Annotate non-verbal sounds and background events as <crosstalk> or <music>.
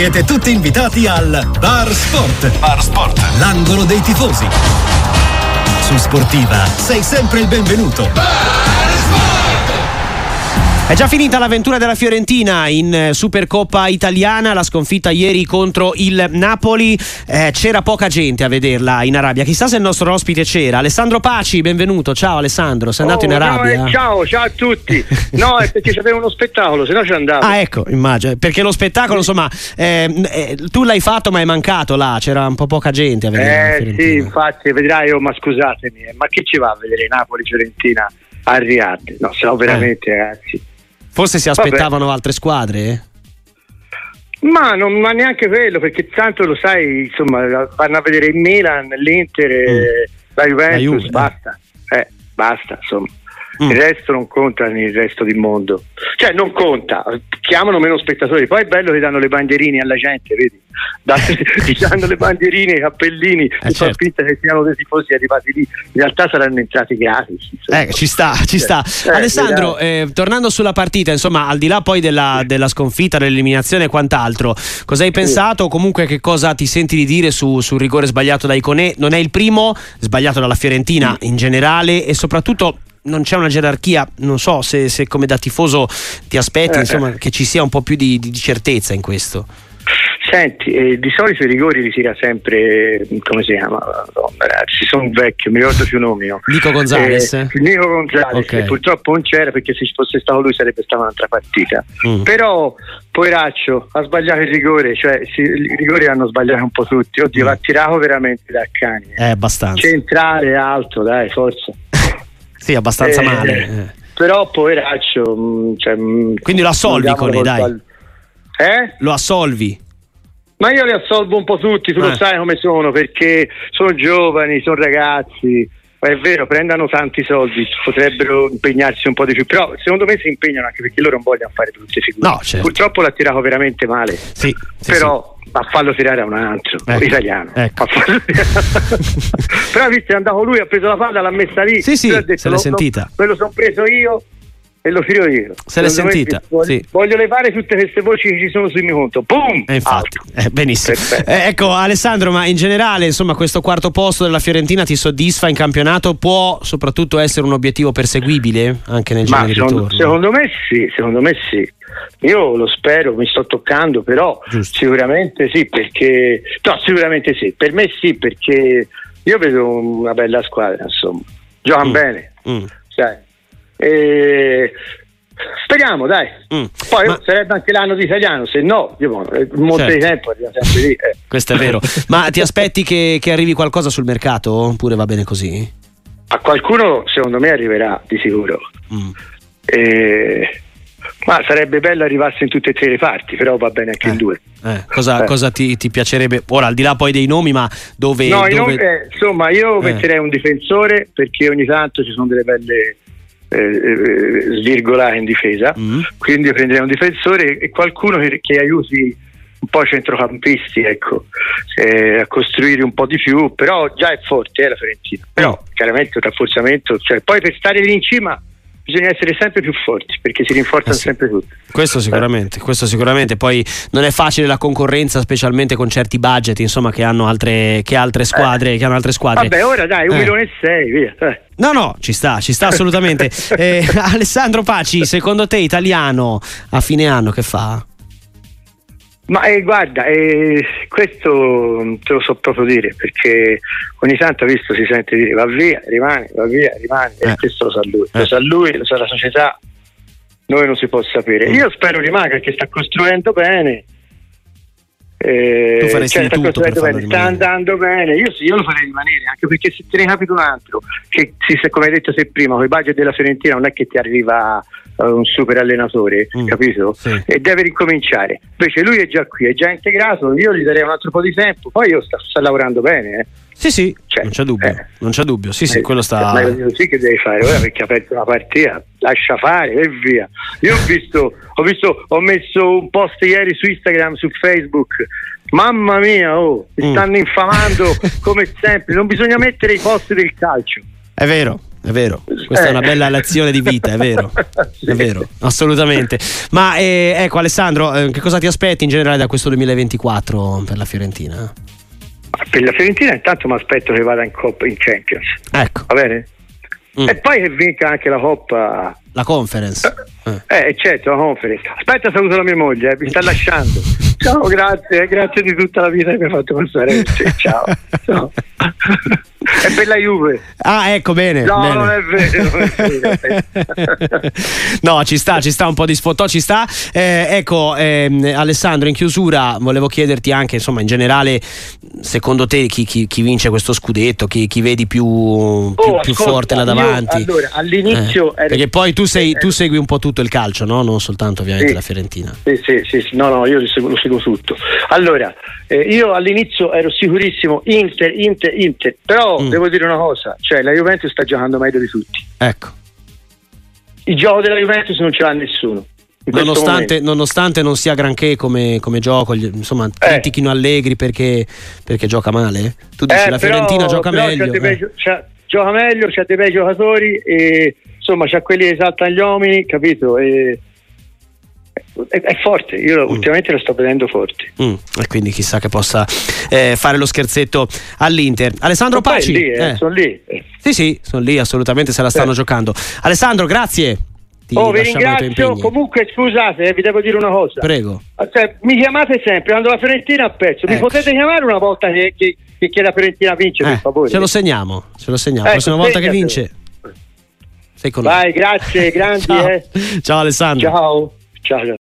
Siete tutti invitati al Bar Sport. Bar Sport. L'angolo dei tifosi. Su Sportiva sei sempre il benvenuto. Bar È già finita l'avventura della Fiorentina in eh, Supercoppa italiana, la sconfitta ieri contro il Napoli. Eh, c'era poca gente a vederla in Arabia. Chissà se il nostro ospite c'era. Alessandro Paci, benvenuto. Ciao Alessandro, sei andato Oh, in no, Arabia? eh, ciao, ciao a tutti. No, è perché c'avevo uno spettacolo, se no ci andavo. Ah, ecco, immagino. Perché lo spettacolo, insomma, ehm, eh, tu l'hai fatto, ma è mancato là. C'era un po' poca gente a vedere. Eh Fiorentina. sì, infatti, vedrai, oh, ma scusatemi, eh, ma chi ci va a vedere Napoli-Fiorentina a Riyadh? No, siamo veramente ragazzi. Forse si Vabbè. aspettavano altre squadre? Ma, non, ma neanche quello, perché tanto lo sai, insomma, vanno a vedere il Milan, l'Inter, eh, la Juventus, Mm. La Juve, eh. basta. Eh, basta, insomma. Mm. Il resto non conta nel resto del mondo. Cioè, non conta, chiamano meno spettatori. Poi è bello che danno le bandierine alla gente, vedi? Da- <laughs> Ti danno le bandierine, i cappellini, e fa certo. finta che siano dei tifosi arrivati lì. In realtà saranno entrati gratis. insomma. Eh, ci sta, ci sta. Eh, Alessandro, vedrai. eh, tornando sulla partita, insomma, al di là poi della, della sconfitta, dell'eliminazione e quant'altro, cosa hai pensato? Comunque, che cosa ti senti di dire su- sul rigore sbagliato da Iconè? Non è il primo, sbagliato dalla Fiorentina in generale e soprattutto. Non c'è una gerarchia, non so se, se come da tifoso ti aspetti Eh, insomma, eh. che ci sia un po' più di, di certezza in questo. Senti, eh, di solito i rigori li tira sempre, come si chiama? Madonna, ragazzi, sono vecchio, mi ricordo più nomi. no? Nico Gonzalez? Eh, Nico Gonzalez, Ok. che purtroppo non c'era perché se ci fosse stato lui sarebbe stata un'altra partita. Mm. Però, poveraccio, ha sbagliato il rigore, cioè sì, i rigori hanno sbagliato un po' tutti. Oddio, Mm. l'ha tirato veramente da cani. eh. Eh, abbastanza. Centrale alto, dai, forza. Sì, abbastanza Eh, male. eh. Però, poveraccio, mh, cioè, mh, Quindi lo assolvi, Cone, col dai. Eh? Lo assolvi. Ma io li assolvo un po' tutti, tu Eh. lo sai come sono, perché sono giovani, sono ragazzi. Ma è vero, prendano tanti soldi, potrebbero impegnarsi un po' di più, però secondo me si impegnano anche perché loro non vogliono fare brutte figure. No, certo. Purtroppo l'ha tirato veramente male, Sì, sì, però a farlo tirare a un altro, Ecco, italiano. ecco. <laughs> Però visto è andato lui, ha preso la palla, l'ha messa lì. Sì, sì, detto, se l'è "Lo- sentita." Me lo sono preso io e lo tiro io. Se l'è sentita, voglio, sì. voglio levare tutte queste voci che ci sono sul mio conto. Boom! Eh, infatti, eh, benissimo. Eh, ecco, Alessandro, ma in generale, insomma, questo quarto posto della Fiorentina ti soddisfa in campionato? Può soprattutto essere un obiettivo perseguibile anche nel giro di ritorno? secondo me sì, secondo me sì. Io lo spero, mi sto toccando, però Giusto. sicuramente sì, perché no, sicuramente sì. Per me sì, perché io vedo una bella squadra, insomma. Giocano Mm. bene, Mm. sai. E... Speriamo, dai. Mm. Poi Ma- sarebbe anche l'anno di italiano, se no, io, il monte Certo. di tempo arriva sempre lì. eh. Questo è vero. Ma ti aspetti che, che arrivi qualcosa sul mercato? Oppure va bene così? A qualcuno secondo me arriverà di sicuro. Mm. E- Ma sarebbe bello arrivasse in tutte e tre le parti, però va bene anche in due. Eh, cosa Eh. cosa ti, ti piacerebbe? Ora, al di là poi dei nomi, ma dove... No, dove- eh, insomma, io Eh. metterei un difensore perché ogni tanto ci sono delle belle eh, eh, svirgolate in difesa. Mm. Quindi io prenderei un difensore e qualcuno che, che aiuti un po' i centrocampisti ecco, eh, a costruire un po' di più. Però già è forte eh, la Fiorentina. Però Mm. chiaramente un rafforzamento. Cioè, poi per stare lì in cima bisogna essere sempre più forti perché si rinforzano Eh sì. sempre tutti. Questo sicuramente, questo sicuramente. Poi non è facile la concorrenza, specialmente con certi budget, insomma, che hanno altre, che altre squadre. Che hanno altre squadre. Vabbè, ora dai, un Eh. milione e sei, via. No, no, ci sta, ci sta assolutamente. <laughs> Eh, Alessandro Paci, secondo te italiano a fine anno che fa? Ma eh, guarda, eh, questo te lo so proprio dire perché ogni tanto visto si sente dire va via, rimane, va via, rimane, Eh. e questo lo sa lui, Eh. lo sa lui, lo sa la società, noi non si può sapere. Mm. Io spero rimanga perché sta costruendo bene. Eh, Tu faresti di sta tutto per farlo bene, sta andando bene. Io sì, io lo farei rimanere, anche perché se te ne capita un altro, che si- se- come hai detto te prima, con i budget della Fiorentina non è che ti arriva eh, un super allenatore, Mm. capito? Sì. E deve ricominciare. Invece lui è già qui, è già integrato, io gli darei un altro po' di tempo, poi io sta, sta lavorando bene. Eh. Sì, sì, Cioè, non c'è dubbio. eh. Non c'è dubbio. Sì, sì, Eh, quello sta. Ma è così che devi fare ora perché ha aperto una partita, lascia fare e via. Io ho visto, ho visto, ho messo un post ieri su Instagram, su Facebook. Mamma mia, oh, mi Mm. stanno infamando <laughs> come sempre. Non bisogna mettere i post del calcio. È vero, è vero. Questa eh. è una bella lezione di vita, è vero. <laughs> sì. È vero, assolutamente. Ma eh, ecco Alessandro, eh, che cosa ti aspetti in generale da questo 2024 per la Fiorentina? Per la Fiorentina intanto mi aspetto che vada in Coppa in Champions. Ecco. Va bene? Mm. E poi che vinca anche la Coppa. La conference. Eh, eh certo, la conference. Aspetta, saluto la mia moglie, eh, mi sta lasciando. Ciao, grazie, grazie di tutta la vita che mi ha fatto passare. Ciao. <laughs> Ciao. È per la Juve. Ah, ecco, bene. No, bene. non è vero. Non è vero. <laughs> no, ci sta, ci sta un po' di sfottò, ci sta. Eh, ecco, ehm, Alessandro, in chiusura volevo chiederti anche, insomma, in generale, secondo te chi, chi, chi vince questo scudetto? Chi, chi vedi più, oh, più, più ascolta, forte là davanti? Io, allora, all'inizio... Eh, perché poi tu, sei, tu, segui un po' tutto il calcio, no? Non soltanto ovviamente sì, la Fiorentina. Sì, sì, sì, sì, no, no, io lo seguo, lo seguo tutto. Allora, eh, io all'inizio ero sicurissimo Inter, Inter, Inter, però mm. devo dire una cosa, cioè la Juventus sta giocando meglio di tutti. Ecco. Il gioco della Juventus non ce l'ha nessuno. Nonostante, nonostante, non sia granché come, come gioco, insomma, eh. critichino Allegri perché, perché, gioca male. Tu dici eh, la Fiorentina però, gioca però meglio. C'ha bei, eh. c'ha, gioca meglio, c'ha dei bei giocatori e insomma c'ha quelli che esaltano gli uomini, capito? E, è, è, forte, io mm. ultimamente lo sto vedendo forte. Mm. E quindi chissà che possa eh, fare lo scherzetto all'Inter. Alessandro Paci. Lì, eh, eh. Sono lì. Sì, sì, sono lì, assolutamente se la stanno giocando. Alessandro, grazie. Ti oh, vi ringrazio. Comunque, scusate, eh, vi devo dire una cosa. Prego. Cioè, mi chiamate sempre quando la Fiorentina ha perso. Mi ecco. potete chiamare una volta che, che, che la Fiorentina vince, per eh, favore? Ce lo segniamo, ce lo segniamo. la prossima volta che vince. Sei con Vai, grazie, grandi. <laughs> Ciao. Eh. Ciao Alessandro. Ciao. Ciao.